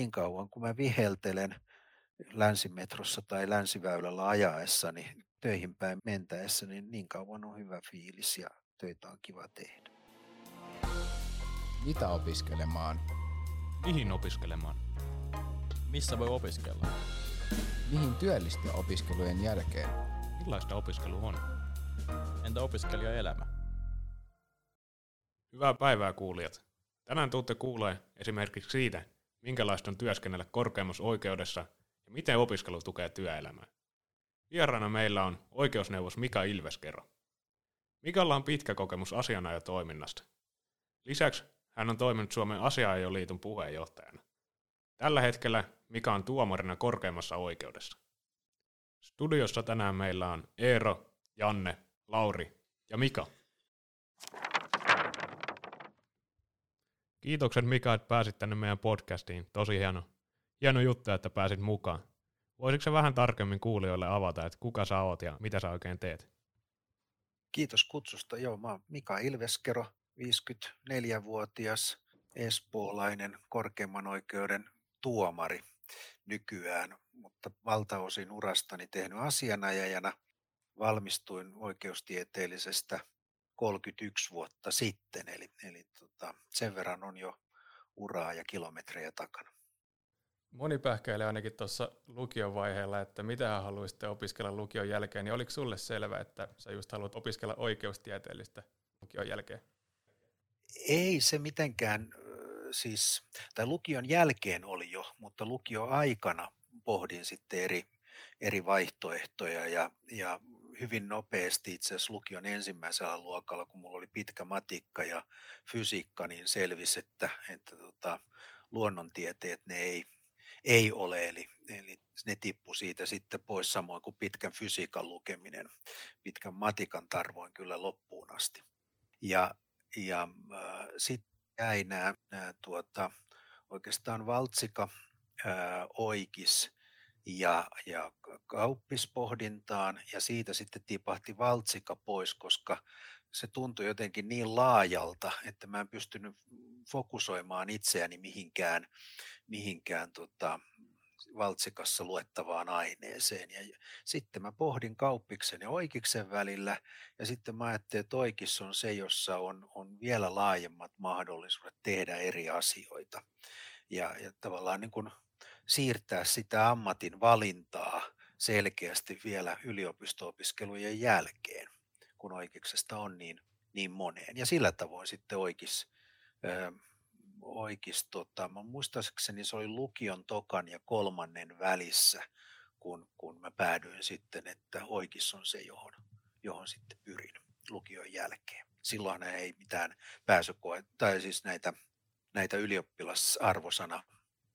niin kauan kun mä viheltelen länsimetrossa tai länsiväylällä ajaessa, niin töihin päin mentäessä, niin niin kauan on hyvä fiilis ja töitä on kiva tehdä. Mitä opiskelemaan? Mihin opiskelemaan? Missä voi opiskella? Mihin työllistyä opiskelujen jälkeen? Millaista opiskelu on? Entä opiskelijaelämä? Hyvää päivää kuulijat. Tänään tuutte kuulee esimerkiksi siitä, minkälaista on työskennellä korkeammassa oikeudessa ja miten opiskelu tukee työelämää. Vieraana meillä on oikeusneuvos Mika Ilveskero. Mikalla on pitkä kokemus asianajatoiminnasta. Lisäksi hän on toiminut Suomen asianajoliiton puheenjohtajana. Tällä hetkellä Mika on tuomarina korkeimmassa oikeudessa. Studiossa tänään meillä on Eero, Janne, Lauri ja Mika. Kiitokset Mika, että pääsit tänne meidän podcastiin. Tosi hieno, hieno juttu, että pääsit mukaan. Voisitko sä vähän tarkemmin kuulijoille avata, että kuka sä oot ja mitä sä oikein teet? Kiitos kutsusta. Joo, mä oon Mika Ilveskero, 54-vuotias espoolainen korkeimman oikeuden tuomari nykyään, mutta valtaosin urastani tehnyt asianajajana. Valmistuin oikeustieteellisestä 31 vuotta sitten, eli, eli tota, sen verran on jo uraa ja kilometrejä takana. Moni pähkäilee ainakin tuossa lukion vaiheella, että mitä hän haluaisitte opiskella lukion jälkeen, niin oliko sulle selvä, että sä just haluat opiskella oikeustieteellistä lukion jälkeen? Ei se mitenkään, siis, tai lukion jälkeen oli jo, mutta lukio aikana pohdin sitten eri, eri vaihtoehtoja ja, ja hyvin nopeasti itse asiassa lukion ensimmäisellä luokalla, kun mulla oli pitkä matikka ja fysiikka, niin selvisi, että, että tota, luonnontieteet ne ei, ei ole, eli, eli ne tippu siitä sitten pois samoin kuin pitkän fysiikan lukeminen. Pitkän matikan tarvoin kyllä loppuun asti. Ja, ja äh, sitten jäi nämä, nämä tuota, oikeastaan valtsika, äh, oikis ja, ja kauppispohdintaan ja siitä sitten tipahti valtsikka pois, koska se tuntui jotenkin niin laajalta, että mä en pystynyt fokusoimaan itseäni mihinkään, mihinkään tota, valtsikassa luettavaan aineeseen. Ja sitten mä pohdin kauppiksen ja oikeiksen välillä ja sitten mä ajattelin, että oikeus on se, jossa on, on vielä laajemmat mahdollisuudet tehdä eri asioita. Ja, ja tavallaan niin kuin siirtää sitä ammatin valintaa selkeästi vielä yliopisto-opiskelujen jälkeen, kun oikeuksesta on niin, niin moneen. Ja sillä tavoin sitten oikeus, ö, oikeus tota, mä muistaakseni se oli lukion tokan ja kolmannen välissä, kun, kun mä päädyin sitten, että oikeus on se, johon, johon sitten pyrin lukion jälkeen. Silloin ei mitään pääsykoe, tai siis näitä, näitä ylioppilasarvosana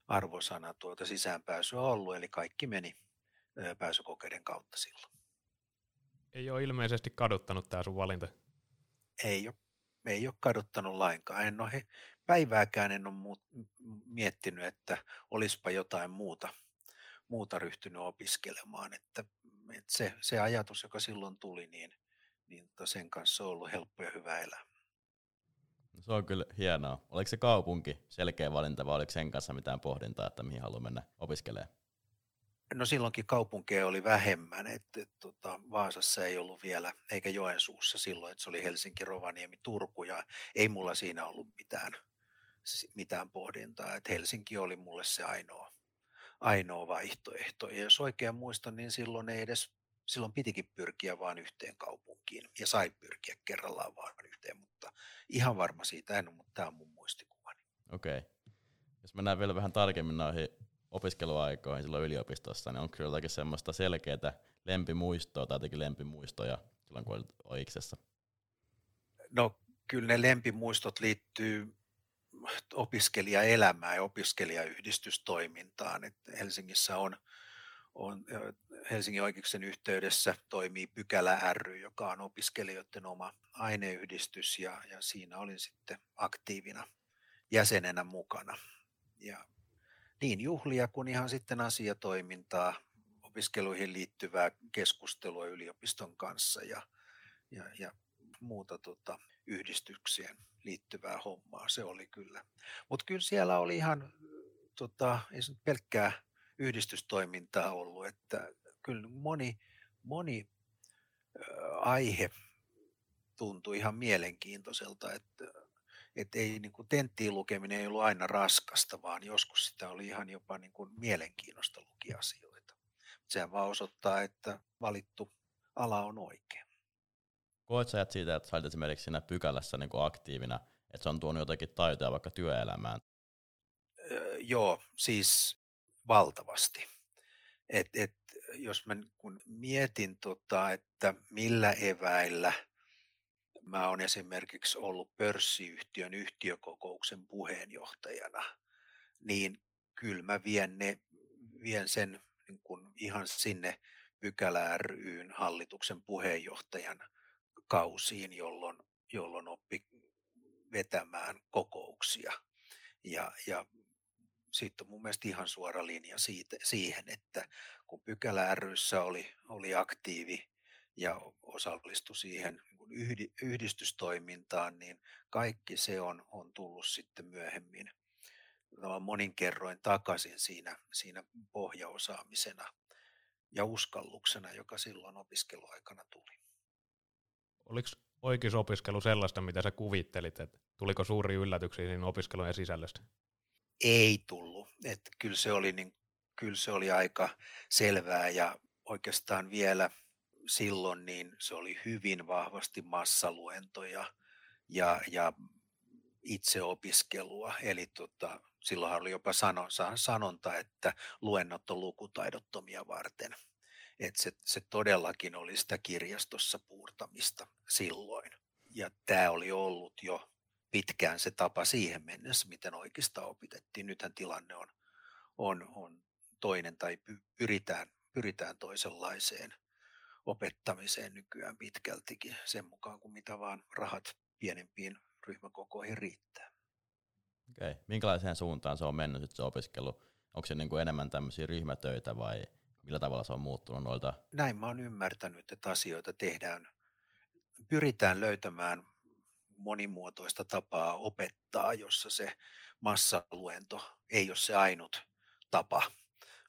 arvosana tuota sisäänpääsyä ollut, eli kaikki meni pääsykokeiden kautta silloin. Ei ole ilmeisesti kaduttanut tämä sun valinta. Ei ole, ei ole kaduttanut lainkaan. En ole he, päivääkään en ole muut, miettinyt, että olisipa jotain muuta, muuta ryhtynyt opiskelemaan. Että, että se, se ajatus, joka silloin tuli, niin, niin tota sen kanssa on ollut helppo ja hyvä elää. No se on kyllä hienoa. Oliko se kaupunki selkeä valinta vai oliko sen kanssa mitään pohdintaa, että mihin haluaa mennä opiskelemaan? No silloinkin kaupunkeja oli vähemmän, että, että tota, Vaasassa ei ollut vielä, eikä Joensuussa silloin, että se oli Helsinki, Rovaniemi, Turku ja ei mulla siinä ollut mitään, mitään pohdintaa, että Helsinki oli mulle se ainoa, ainoa vaihtoehto. Ja jos oikein muistan, niin silloin ei edes, silloin pitikin pyrkiä vain yhteen kaupunkiin ja sai pyrkiä kerrallaan vain yhteen, mutta ihan varma siitä en ole, mutta tämä on mun muistikuvani. Okei. Okay. Jos mennään vielä vähän tarkemmin noihin opiskeluaikoihin silloin yliopistossa, niin onko jotakin semmoista selkeää lempimuistoa tai jotenkin lempimuistoja silloin, kun olit oiksessa? No kyllä ne lempimuistot liittyy opiskelijaelämään ja opiskelijayhdistystoimintaan. Et Helsingissä on, on Helsingin oikeuksen yhteydessä toimii Pykälä ry, joka on opiskelijoiden oma aineyhdistys ja, ja siinä olin sitten aktiivina jäsenenä mukana. Ja niin juhlia kuin ihan sitten asiatoimintaa, opiskeluihin liittyvää keskustelua yliopiston kanssa ja, ja, ja muuta tota, yhdistyksien liittyvää hommaa, se oli kyllä. Mutta kyllä siellä oli ihan tota, ei se pelkkää yhdistystoimintaa ollut, että kyllä moni, moni aihe tuntui ihan mielenkiintoiselta, että, että ei niin kuin tenttiin lukeminen ei ollut aina raskasta, vaan joskus sitä oli ihan jopa niin kuin mielenkiinnosta lukiasioita. Sehän vaan osoittaa, että valittu ala on oikein. Koet sä siitä, että sä esimerkiksi siinä pykälässä niin kuin aktiivina, että se on tuonut jotakin taitoja vaikka työelämään? Öö, joo, siis valtavasti. Et, et, jos mä kun mietin, tota, että millä eväillä mä oon esimerkiksi ollut pörssiyhtiön yhtiökokouksen puheenjohtajana, niin kyllä mä vien, ne, vien sen niin kun ihan sinne pykälä ryn hallituksen puheenjohtajan kausiin, jolloin, jolloin oppi vetämään kokouksia. Ja, ja siitä on mun mielestä ihan suora linja siitä, siihen, että kun pykälä ryssä oli, oli aktiivi ja osallistui siihen niin yhdistystoimintaan, niin kaikki se on, on tullut sitten myöhemmin monin kerroin takaisin siinä, siinä pohjaosaamisena ja uskalluksena, joka silloin opiskeluaikana tuli. Oliko oikeusopiskelu sellaista, mitä sä kuvittelit, että tuliko suuri yllätyksiä siinä opiskelujen sisällöstä? Ei tullut. Että kyllä, se oli niin, kyllä se oli aika selvää ja oikeastaan vielä silloin niin se oli hyvin vahvasti massaluentoja ja, ja itseopiskelua. Eli tota, silloinhan oli jopa sanonta, että luennot on lukutaidottomia varten. Että se, se todellakin oli sitä kirjastossa puurtamista silloin. Ja tämä oli ollut jo pitkään se tapa siihen mennessä, miten oikeastaan opitettiin. Nythän tilanne on, on, on toinen tai pyritään, pyritään toisenlaiseen opettamiseen nykyään pitkältikin sen mukaan, kuin mitä vaan rahat pienempiin ryhmäkokoihin riittää. Okei. Okay. Minkälaiseen suuntaan se on mennyt se opiskelu? Onko se niin kuin enemmän tämmöisiä ryhmätöitä vai millä tavalla se on muuttunut noilta? Näin mä oon ymmärtänyt, että asioita tehdään, pyritään löytämään monimuotoista tapaa opettaa, jossa se massaluento ei ole se ainut tapa,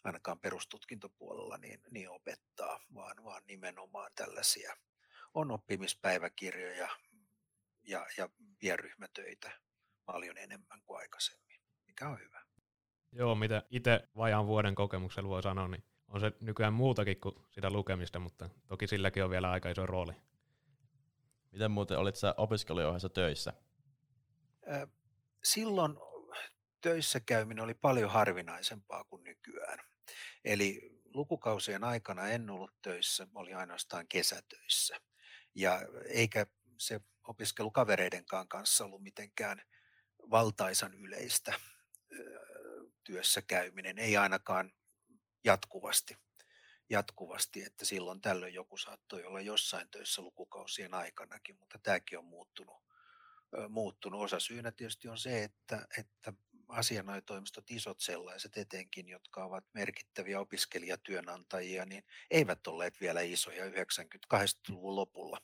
ainakaan perustutkintopuolella, niin, niin opettaa, vaan, vaan nimenomaan tällaisia on oppimispäiväkirjoja ja, ja pienryhmätöitä paljon enemmän kuin aikaisemmin, mikä on hyvä. Joo, mitä itse vajaan vuoden kokemuksella voi sanoa, niin on se nykyään muutakin kuin sitä lukemista, mutta toki silläkin on vielä aika iso rooli. Miten muuten olit sä opiskelujohjassa töissä? Silloin töissä käyminen oli paljon harvinaisempaa kuin nykyään. Eli lukukausien aikana en ollut töissä, oli ainoastaan kesätöissä. Ja eikä se opiskelu kavereidenkaan kanssa ollut mitenkään valtaisan yleistä työssä käyminen, ei ainakaan jatkuvasti jatkuvasti, että silloin tällöin joku saattoi olla jossain töissä lukukausien aikanakin, mutta tämäkin on muuttunut. muuttunut. Osa syynä tietysti on se, että, että asianajotoimistot, isot sellaiset etenkin, jotka ovat merkittäviä opiskelijatyönantajia, niin eivät olleet vielä isoja 90-80-luvun lopulla.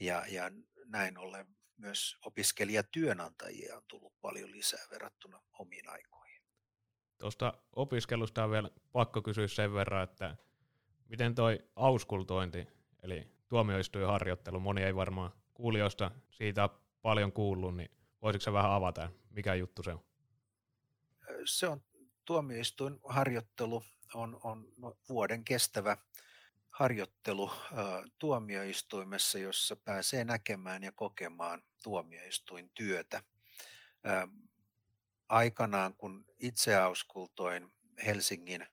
Ja, ja näin ollen myös opiskelijatyönantajia on tullut paljon lisää verrattuna omiin aikoihin. Tuosta opiskelusta on vielä pakko kysyä sen verran, että Miten toi auskultointi, eli tuomioistuinharjoittelu, moni ei varmaan kuulijoista siitä paljon kuullut, niin voisitko vähän avata, mikä juttu se on? Se on tuomioistuinharjoittelu, on, on vuoden kestävä harjoittelu tuomioistuimessa, jossa pääsee näkemään ja kokemaan tuomioistuintyötä. aikanaan, kun itse auskultoin Helsingin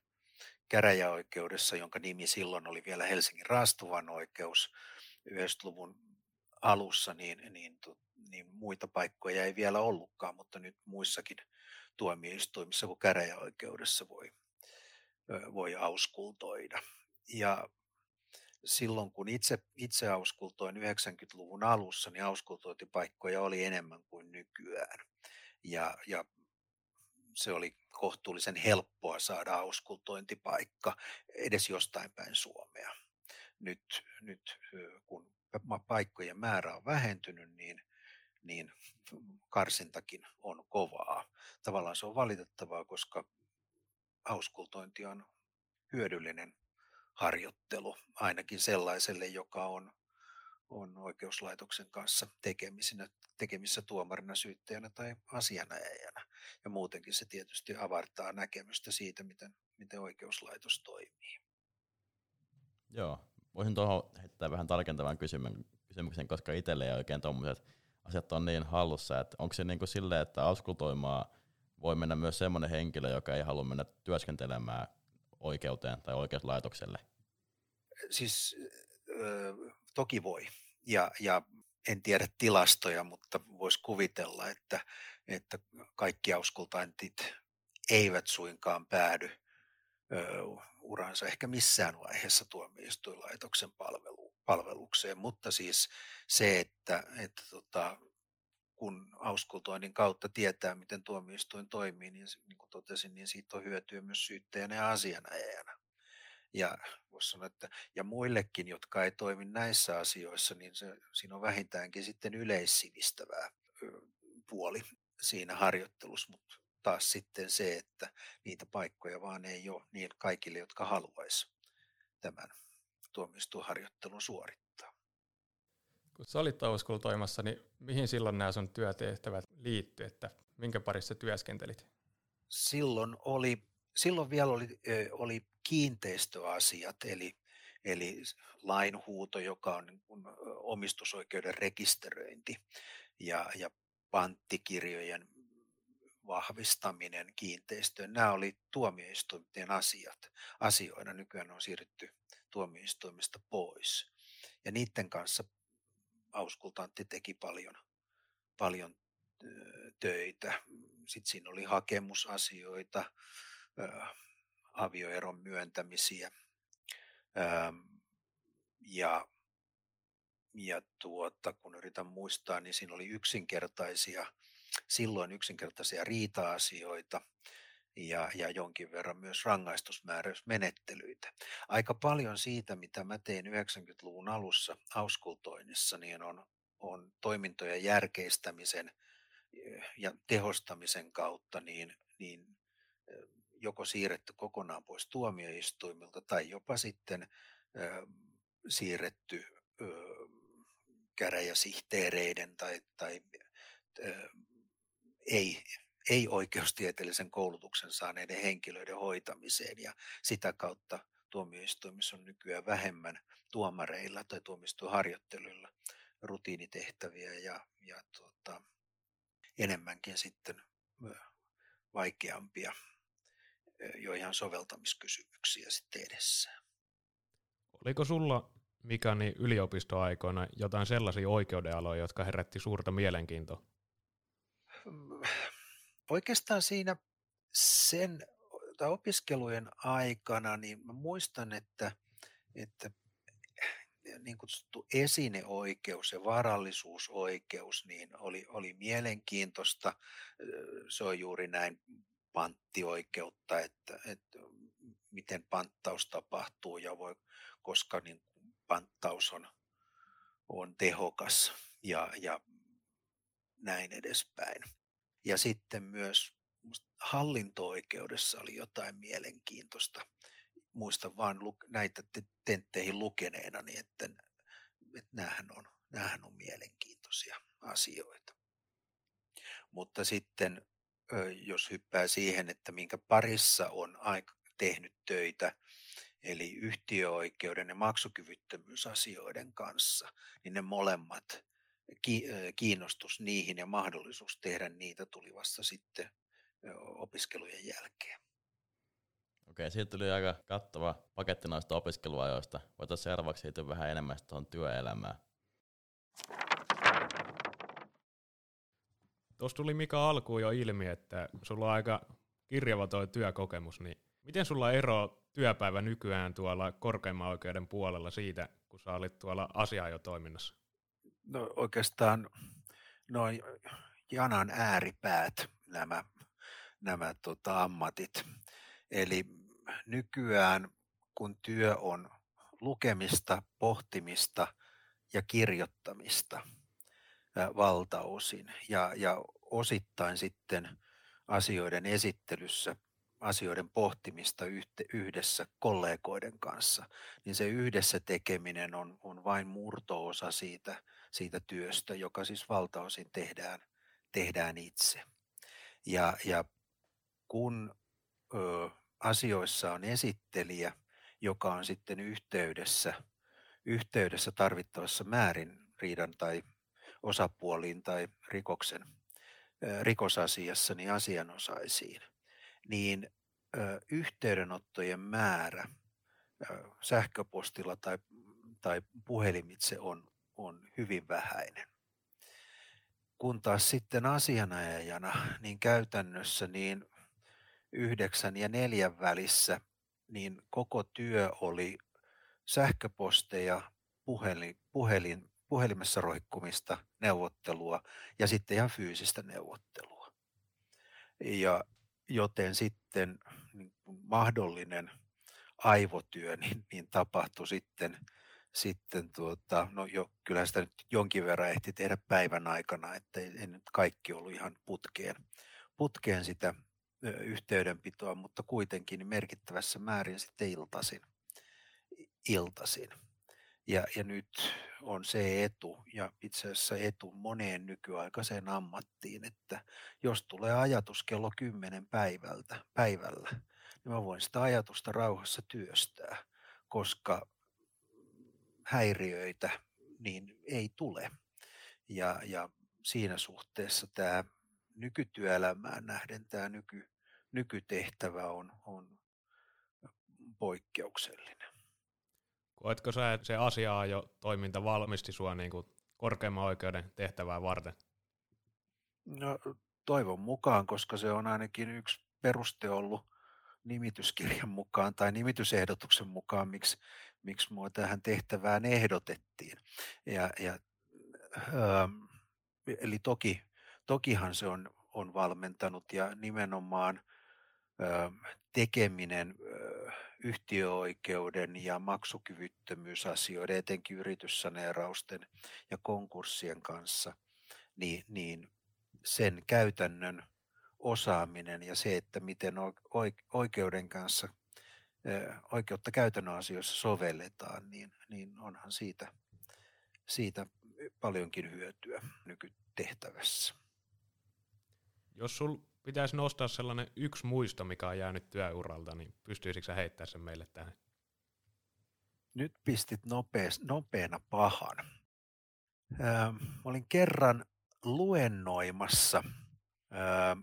käräjäoikeudessa, jonka nimi silloin oli vielä Helsingin raastuvan oikeus 90-luvun alussa, niin, niin, niin muita paikkoja ei vielä ollutkaan, mutta nyt muissakin tuomioistuimissa kuin käräjäoikeudessa voi, voi auskultoida. Ja silloin kun itse, itse auskultoin 90-luvun alussa, niin auskultointipaikkoja oli enemmän kuin nykyään. Ja, ja se oli kohtuullisen helppoa saada auskultointipaikka edes jostain päin Suomea. Nyt, nyt kun paikkojen määrä on vähentynyt, niin, niin karsintakin on kovaa. tavallaan se on valitettavaa, koska auskultointi on hyödyllinen harjoittelu, ainakin sellaiselle, joka on, on oikeuslaitoksen kanssa tekemissä, tekemissä tuomarina, syyttäjänä tai asianajajana. Ja muutenkin se tietysti avartaa näkemystä siitä, miten, miten oikeuslaitos toimii. Joo, voisin tuohon heittää vähän tarkentavan kysymyksen, koska itselle ei oikein tuommoiset asiat on niin hallussa, että onko se niin kuin silleen, että auskultoimaa voi mennä myös semmoinen henkilö, joka ei halua mennä työskentelemään oikeuteen tai oikeuslaitokselle? Siis äh, toki voi. Ja, ja en tiedä tilastoja, mutta voisi kuvitella, että, että kaikki auskultaintit eivät suinkaan päädy uransa ehkä missään vaiheessa tuomioistuinlaitoksen palvelu, palvelukseen, mutta siis se, että, että tota, kun auskultoinnin kautta tietää, miten tuomioistuin toimii, niin, niin kuin totesin, niin siitä on hyötyä myös syyttäjänä ja asianajajana. Ja voisi sanoa, että ja muillekin, jotka ei toimi näissä asioissa, niin se, siinä on vähintäänkin sitten yleissivistävää puoli siinä harjoittelussa, mutta taas sitten se, että niitä paikkoja vaan ei ole niin kaikille, jotka haluaisi tämän tuomioistuinharjoittelun suorittaa. Kun sä olit toimassa, niin mihin silloin nämä sun työtehtävät liittyy, että minkä parissa työskentelit? Silloin, oli, silloin vielä oli, oli kiinteistöasiat, eli, eli lainhuuto, joka on niin omistusoikeuden rekisteröinti ja, ja panttikirjojen vahvistaminen kiinteistöön. Nämä oli tuomioistuimien asiat. Asioina nykyään on siirrytty tuomioistuimista pois. Ja niiden kanssa Auskultantti teki paljon, paljon töitä. Sitten siinä oli hakemusasioita, avioeron myöntämisiä ja, ja tuota, kun yritän muistaa, niin siinä oli yksinkertaisia, silloin yksinkertaisia riita-asioita ja, ja jonkin verran myös rangaistusmääräysmenettelyitä. Aika paljon siitä, mitä mä tein 90-luvun alussa auskultoinnissa, niin on, on toimintojen järkeistämisen ja tehostamisen kautta niin, niin joko siirretty kokonaan pois tuomioistuimilta tai jopa sitten ö, siirretty ö, käräjäsihteereiden tai, tai ö, ei, ei oikeustieteellisen koulutuksen saaneiden henkilöiden hoitamiseen ja sitä kautta tuomioistuimissa on nykyään vähemmän tuomareilla tai tuomioistuinharjoitteluilla rutiinitehtäviä ja, ja tuota, enemmänkin sitten vaikeampia jo ihan soveltamiskysymyksiä sitten edessä. Oliko sulla, Mikani, yliopistoaikoina jotain sellaisia oikeudenaloja, jotka herätti suurta mielenkiintoa? Oikeastaan siinä sen tai opiskelujen aikana, niin mä muistan, että, että niin kutsuttu esineoikeus ja varallisuusoikeus niin oli, oli mielenkiintoista. Se on juuri näin panttioikeutta, että, että miten panttaus tapahtuu ja voi, koska niin panttaus on, on tehokas ja, ja näin edespäin. Ja sitten myös hallinto-oikeudessa oli jotain mielenkiintoista. Muistan vain näitä tentteihin lukeneena, niin että, että näähän, on, näähän on mielenkiintoisia asioita. Mutta sitten jos hyppää siihen, että minkä parissa on aika tehnyt töitä, eli yhtiöoikeuden ja maksukyvyttömyysasioiden kanssa, niin ne molemmat kiinnostus niihin ja mahdollisuus tehdä niitä tuli vasta sitten opiskelujen jälkeen. Okei, siitä tuli aika kattava paketti noista opiskeluajoista. Voitaisiin seuraavaksi siitä vähän enemmän tuohon työelämään. Tuossa tuli Mika alkuun jo ilmi, että sulla on aika kirjava tuo työkokemus, niin miten sulla ero työpäivä nykyään tuolla korkeimman oikeuden puolella siitä, kun sä olit tuolla asiaajotoiminnassa? No oikeastaan noin janan ääripäät nämä, nämä tota, ammatit. Eli nykyään kun työ on lukemista, pohtimista ja kirjoittamista valtaosin ja, ja osittain sitten asioiden esittelyssä, asioiden pohtimista yhdessä kollegoiden kanssa, niin se yhdessä tekeminen on, on vain murtoosa siitä, siitä työstä, joka siis valtaosin tehdään, tehdään itse. Ja, ja kun ö, asioissa on esittelijä, joka on sitten yhteydessä, yhteydessä tarvittavassa määrin riidan tai osapuoliin tai rikoksen, rikosasiassa niin asianosaisiin, niin yhteydenottojen määrä sähköpostilla tai, tai puhelimitse on, on hyvin vähäinen. Kun taas sitten asianajajana, niin käytännössä niin yhdeksän ja neljän välissä, niin koko työ oli sähköposteja, puhelin, puhelin, puhelimessa roikkumista, neuvottelua ja sitten ihan fyysistä neuvottelua. Ja joten sitten niin mahdollinen aivotyö niin, niin tapahtui sitten, sitten tuota, no jo, kyllä sitä nyt jonkin verran ehti tehdä päivän aikana, että ei, ei nyt kaikki ollut ihan putkeen, putkeen sitä yhteydenpitoa, mutta kuitenkin merkittävässä määrin sitten iltasin. iltasin. Ja, ja nyt on se etu, ja itse asiassa etu moneen nykyaikaiseen ammattiin, että jos tulee ajatus kello 10 päivältä, päivällä, niin mä voin sitä ajatusta rauhassa työstää, koska häiriöitä niin ei tule. Ja, ja siinä suhteessa tämä nykytyöelämään nähden tämä nyky, nykytehtävä on, on poikkeuksellinen. Koetko sä, että se asiaa jo toiminta valmisti sua niin kuin korkeimman oikeuden tehtävää varten? No toivon mukaan, koska se on ainakin yksi peruste ollut nimityskirjan mukaan tai nimitysehdotuksen mukaan, miksi, miksi mua tähän tehtävään ehdotettiin. Ja, ja, ähm, eli toki, tokihan se on, on valmentanut ja nimenomaan ähm, tekeminen äh, yhtiöoikeuden ja maksukyvyttömyysasioiden, etenkin yrityssaneerausten ja konkurssien kanssa, niin, niin sen käytännön osaaminen ja se, että miten oikeuden kanssa, oikeutta käytännön asioissa sovelletaan, niin, niin onhan siitä, siitä paljonkin hyötyä nykytehtävässä. Jos sul pitäisi nostaa sellainen yksi muisto, mikä on jäänyt työuralta, niin pystyisikö sä heittämään sen meille tähän? Nyt pistit nopeas, nopeana pahan. Öö, olin kerran luennoimassa, öö,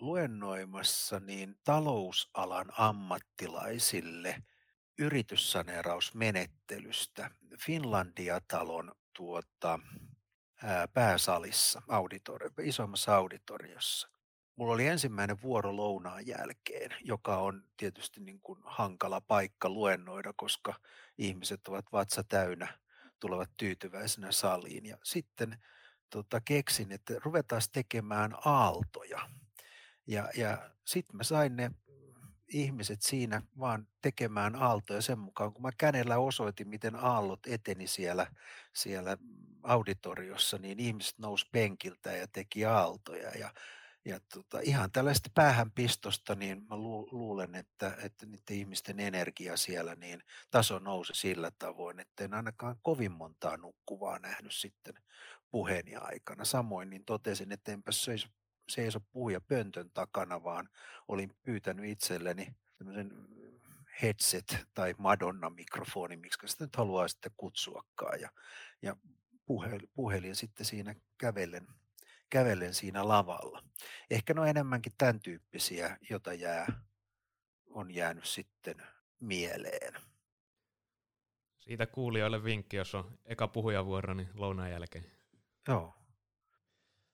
luennoimassa niin talousalan ammattilaisille yrityssaneerausmenettelystä Finlandia-talon tuota, ää, pääsalissa, auditori- isommassa auditoriossa mulla oli ensimmäinen vuoro lounaan jälkeen, joka on tietysti niin kuin hankala paikka luennoida, koska ihmiset ovat vatsa täynnä, tulevat tyytyväisenä saliin. Ja sitten tota, keksin, että ruvetaan tekemään aaltoja. Ja, ja sitten mä sain ne ihmiset siinä vaan tekemään aaltoja sen mukaan, kun mä kädellä osoitin, miten aallot eteni siellä, siellä auditoriossa, niin ihmiset nousi penkiltä ja teki aaltoja. Ja ja tota, ihan tällaista päähänpistosta, niin mä lu, luulen, että, että niiden ihmisten energia siellä, niin taso nousi sillä tavoin, että en ainakaan kovin montaa nukkuvaa nähnyt sitten puheeni aikana. Samoin niin totesin, että enpä seiso, seiso puhuja pöntön takana, vaan olin pyytänyt itselleni tämmöisen headset tai Madonna-mikrofoni, miksi sitä nyt haluaa sitten kutsuakaan. Ja, ja puhelin, puhelin sitten siinä kävellen kävellen siinä lavalla. Ehkä ne on enemmänkin tämän tyyppisiä, jota jää, on jäänyt sitten mieleen. Siitä kuulijoille vinkki, jos on eka puhujavuoro, niin lounaan jälkeen. Joo.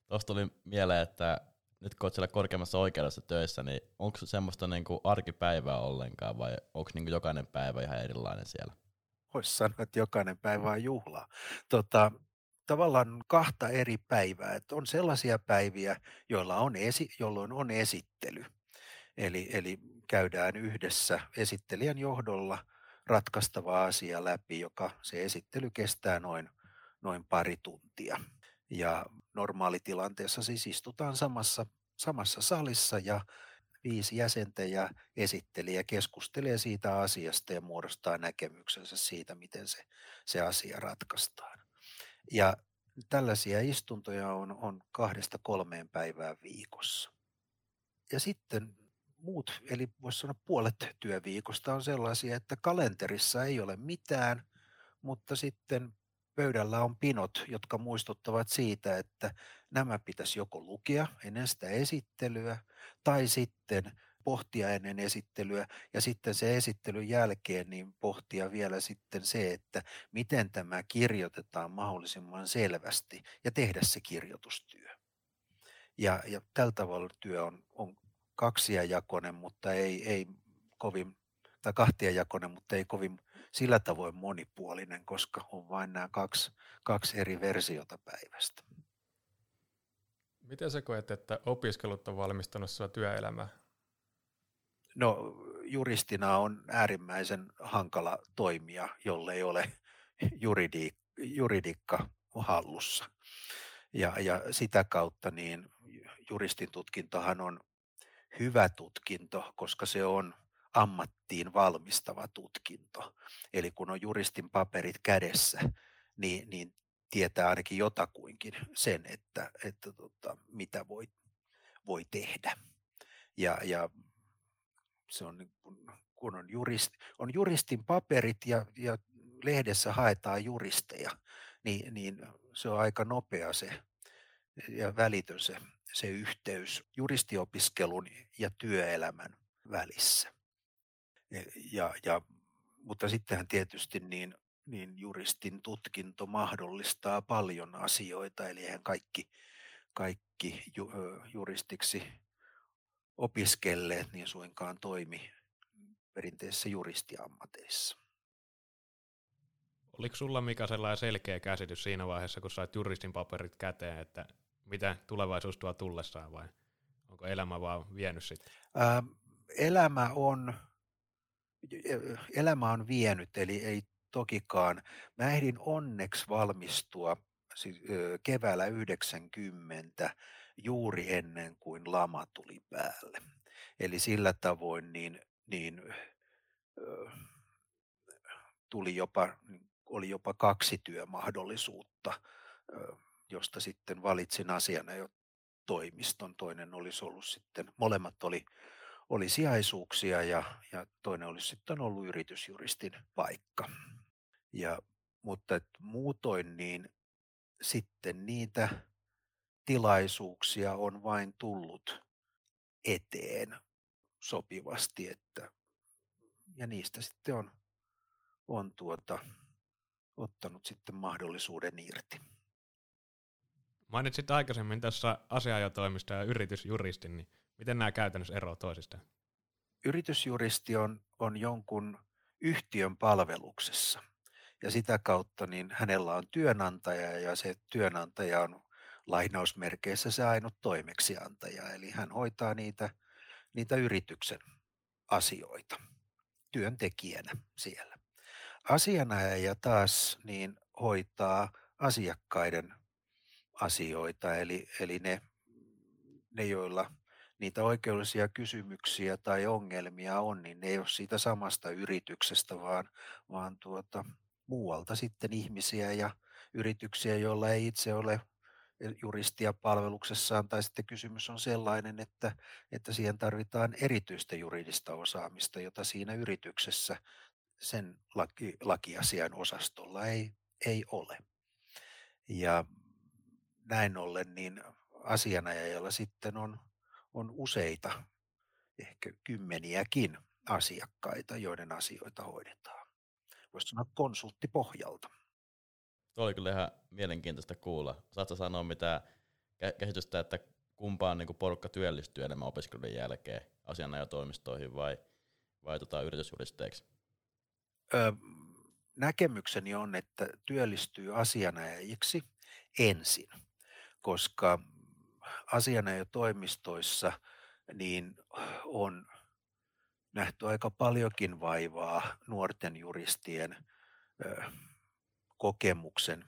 Tuosta tuli mieleen, että nyt kun olet siellä korkeammassa oikeudessa töissä, niin onko semmoista niinku arkipäivää ollenkaan vai onko niinku jokainen päivä ihan erilainen siellä? Voisi sanoa, että jokainen päivä on juhlaa. Tota, tavallaan kahta eri päivää. Että on sellaisia päiviä, joilla on esi, jolloin on esittely. Eli, eli käydään yhdessä esittelijän johdolla ratkaistava asia läpi, joka se esittely kestää noin, noin pari tuntia. Ja normaalitilanteessa siis istutaan samassa samassa salissa ja viisi jäsentä ja esittelijä keskustelee siitä asiasta ja muodostaa näkemyksensä siitä, miten se, se asia ratkaistaan. Ja tällaisia istuntoja on, on kahdesta kolmeen päivää viikossa. Ja sitten muut, eli voisi sanoa puolet työviikosta on sellaisia, että kalenterissa ei ole mitään, mutta sitten pöydällä on pinot, jotka muistuttavat siitä, että nämä pitäisi joko lukea ennen sitä esittelyä tai sitten pohtia ennen esittelyä ja sitten se esittelyn jälkeen niin pohtia vielä sitten se, että miten tämä kirjoitetaan mahdollisimman selvästi ja tehdä se kirjoitustyö. Ja, ja tällä tavalla työ on, on kaksiajakoinen, mutta ei, ei kovin, tai kahtiajakoinen, mutta ei kovin sillä tavoin monipuolinen, koska on vain nämä kaksi, kaksi eri versiota päivästä. Miten sä koet, että opiskelut on valmistanut sinua työelämään? No juristina on äärimmäisen hankala toimia, jolle ei ole juridi, juridikka hallussa. Ja, ja sitä kautta niin juristin tutkintohan on hyvä tutkinto, koska se on ammattiin valmistava tutkinto. Eli kun on juristin paperit kädessä, niin, niin tietää ainakin jotakuinkin sen, että, että tota, mitä voi, voi tehdä. Ja, ja se on niin kun, kun on, jurist, on juristin paperit ja, ja lehdessä haetaan juristeja, niin, niin se on aika nopea se ja välitön se, se yhteys juristiopiskelun ja työelämän välissä. Ja, ja, mutta sittenhän tietysti niin, niin juristin tutkinto mahdollistaa paljon asioita, eli eihän kaikki, kaikki ju, juristiksi opiskelleet niin suinkaan toimi perinteisissä juristiammateissa. Oliko sulla mikä sellainen selkeä käsitys siinä vaiheessa, kun sait juristin paperit käteen, että mitä tulevaisuus tuo tullessaan vai onko elämä vaan vienyt sitten? Ää, elämä on, elämä on vienyt, eli ei tokikaan. Mä ehdin onneksi valmistua siis, keväällä 90 juuri ennen kuin lama tuli päälle. Eli sillä tavoin niin, niin tuli jopa, oli jopa kaksi työmahdollisuutta, josta sitten valitsin asiana jo toimiston. Toinen olisi ollut sitten, molemmat oli, oli sijaisuuksia ja, ja toinen olisi sitten ollut yritysjuristin paikka. Ja, mutta et muutoin niin sitten niitä tilaisuuksia on vain tullut eteen sopivasti, että, ja niistä sitten on, on tuota, ottanut sitten mahdollisuuden irti. Mainitsit aikaisemmin tässä asiaajatoimista ja yritysjuristi, niin miten nämä käytännössä eroavat toisistaan? Yritysjuristi on, on jonkun yhtiön palveluksessa ja sitä kautta niin hänellä on työnantaja ja se työnantaja on lainausmerkeissä se ainut toimeksiantaja, eli hän hoitaa niitä, niitä yrityksen asioita työntekijänä siellä. Asianajaja taas niin hoitaa asiakkaiden asioita, eli, eli ne, ne, joilla niitä oikeudellisia kysymyksiä tai ongelmia on, niin ne ei ole siitä samasta yrityksestä, vaan, vaan tuota, muualta sitten ihmisiä ja yrityksiä, joilla ei itse ole juristia palveluksessaan, tai sitten kysymys on sellainen, että, että siihen tarvitaan erityistä juridista osaamista, jota siinä yrityksessä sen laki, lakiasian osastolla ei, ei ole. Ja näin ollen niin asianajajalla sitten on, on useita, ehkä kymmeniäkin asiakkaita, joiden asioita hoidetaan. Voisi sanoa konsulttipohjalta. Tuo oli kyllä ihan mielenkiintoista kuulla. Saatko sanoa mitä käsitystä, että kumpaan niin porukka työllistyy enemmän opiskelun jälkeen asianajotoimistoihin vai, vai tota, yritysjuristeiksi? Öö, näkemykseni on, että työllistyy asianajajiksi ensin, koska asianajotoimistoissa niin on nähty aika paljonkin vaivaa nuorten juristien kokemuksen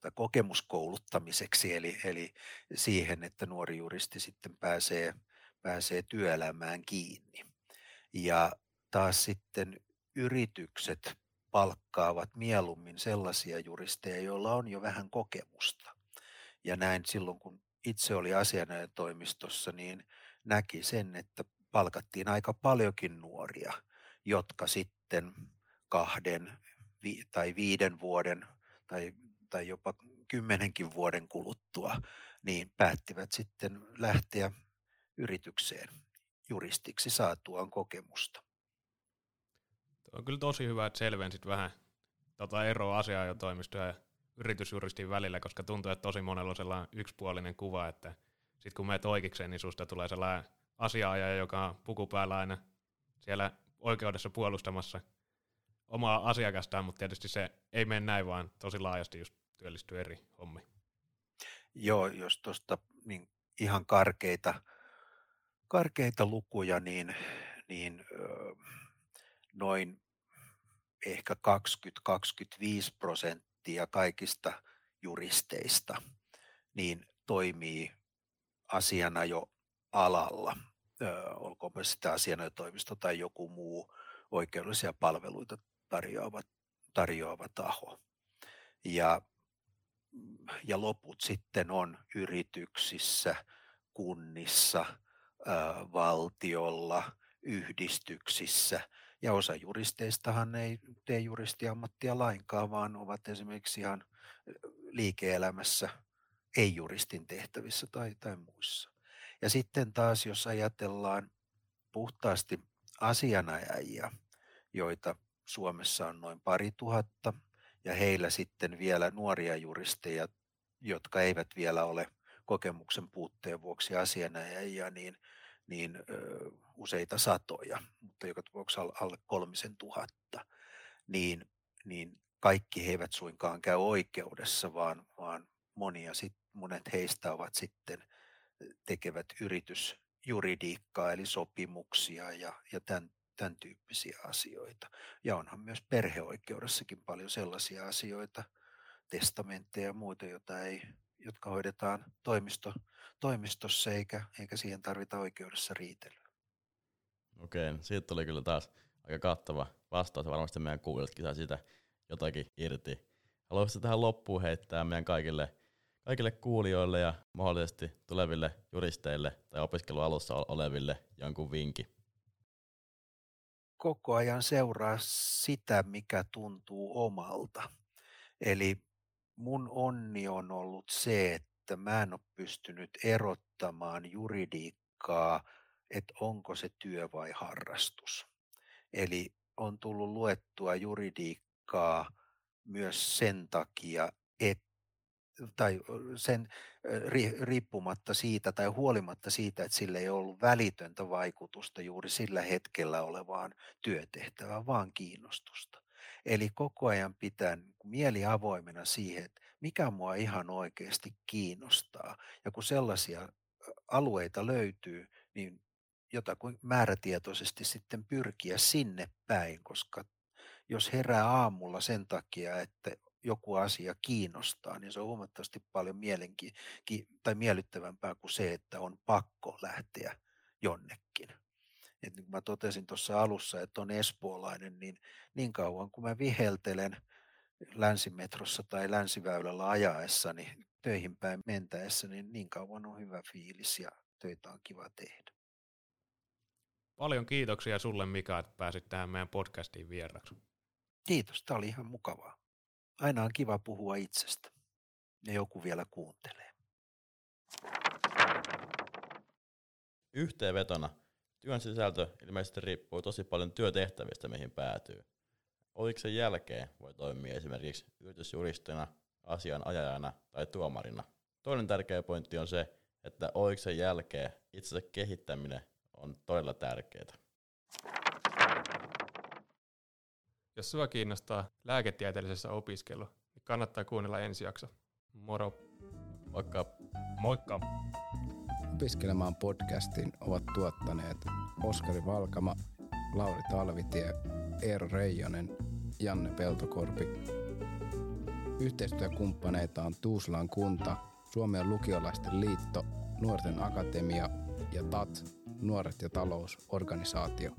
tai kokemuskouluttamiseksi, eli, eli siihen, että nuori juristi sitten pääsee, pääsee työelämään kiinni. Ja taas sitten yritykset palkkaavat mieluummin sellaisia juristeja, joilla on jo vähän kokemusta. Ja näin silloin, kun itse oli asianajotoimistossa, niin näki sen, että palkattiin aika paljonkin nuoria, jotka sitten kahden vi- tai viiden vuoden tai, tai jopa kymmenenkin vuoden kuluttua, niin päättivät sitten lähteä yritykseen juristiksi saatuaan kokemusta. Tuo on kyllä tosi hyvä, että selvensit vähän tota eroa asianajotoimistoja ja yritysjuristin välillä, koska tuntuu, että tosi monella on sellainen yksipuolinen kuva, että sitten kun meet oikeikseen, niin susta tulee sellainen asiaajaja, joka on puku päällä aina siellä oikeudessa puolustamassa omaa asiakastaan, mutta tietysti se ei mene näin, vaan tosi laajasti just työllistyy eri hommi. Joo, jos tuosta niin ihan karkeita, karkeita lukuja, niin, niin noin ehkä 20-25 prosenttia kaikista juristeista niin toimii asianajo alalla, öö, olkoon sitä asianajotoimisto tai joku muu oikeudellisia palveluita tarjoava, tarjoava taho. Ja, ja loput sitten on yrityksissä, kunnissa, ää, valtiolla, yhdistyksissä. Ja osa juristeistahan ei tee juristiammattia lainkaan, vaan ovat esimerkiksi ihan liike-elämässä ei-juristin tehtävissä tai, tai muissa. Ja sitten taas, jos ajatellaan puhtaasti asianajajia, joita Suomessa on noin pari tuhatta, ja heillä sitten vielä nuoria juristeja, jotka eivät vielä ole kokemuksen puutteen vuoksi asianajajia, niin, niin ö, useita satoja, mutta joka tapauksessa alle kolmisen tuhatta, niin, niin kaikki he eivät suinkaan käy oikeudessa, vaan, vaan monia sit, monet heistä ovat sitten tekevät yritysjuridiikkaa eli sopimuksia ja, ja tämän, tämän tyyppisiä asioita. Ja onhan myös perheoikeudessakin paljon sellaisia asioita, testamentteja ja muita, joita ei, jotka hoidetaan toimisto, toimistossa eikä, eikä siihen tarvita oikeudessa riitelyä. Okei, siitä tuli kyllä taas aika kattava vastaus. Varmasti meidän kuulijatkin saa sitä jotakin irti. Haluaisitko tähän loppuun heittää meidän kaikille, kaikille kuulijoille ja mahdollisesti tuleville juristeille tai opiskelualussa oleville jonkun vinkin? Koko ajan seuraa sitä, mikä tuntuu omalta. Eli mun onni on ollut se, että mä en ole pystynyt erottamaan juridiikkaa, että onko se työ vai harrastus. Eli on tullut luettua juridiikkaa myös sen takia, tai sen riippumatta siitä tai huolimatta siitä, että sillä ei ollut välitöntä vaikutusta juuri sillä hetkellä olevaan työtehtävään, vaan kiinnostusta. Eli koko ajan pitää mieli avoimena siihen, että mikä mua ihan oikeasti kiinnostaa. Ja kun sellaisia alueita löytyy, niin jotakin määrätietoisesti sitten pyrkiä sinne päin, koska jos herää aamulla sen takia, että joku asia kiinnostaa, niin se on huomattavasti paljon mielenki- tai miellyttävämpää kuin se, että on pakko lähteä jonnekin. Et niin kuin mä totesin tuossa alussa, että on espoolainen, niin niin kauan kun mä viheltelen länsimetrossa tai länsiväylällä ajaessa, niin töihin päin mentäessä, niin niin kauan on hyvä fiilis ja töitä on kiva tehdä. Paljon kiitoksia sulle Mika, että pääsit tähän meidän podcastiin vieraksi. Kiitos, tämä oli ihan mukavaa. Aina on kiva puhua itsestä ja joku vielä kuuntelee. Yhteenvetona työn sisältö ilmeisesti riippuu tosi paljon työtehtävistä, mihin päätyy. Oiksen jälkeen voi toimia esimerkiksi yritysjuristina, asianajajana tai tuomarina. Toinen tärkeä pointti on se, että oiksen jälkeen itsensä kehittäminen on todella tärkeää. Jos sinua kiinnostaa lääketieteellisessä opiskelu, niin kannattaa kuunnella ensi jakso. Moro! Moikka! Moikka! Opiskelemaan podcastin ovat tuottaneet Oskari Valkama, Lauri Talvitie, Eero Reijonen, Janne Peltokorpi. Yhteistyökumppaneita on Tuusulan kunta, Suomen lukiolaisten liitto, Nuorten akatemia ja TAT, Nuoret ja talous, organisaatio.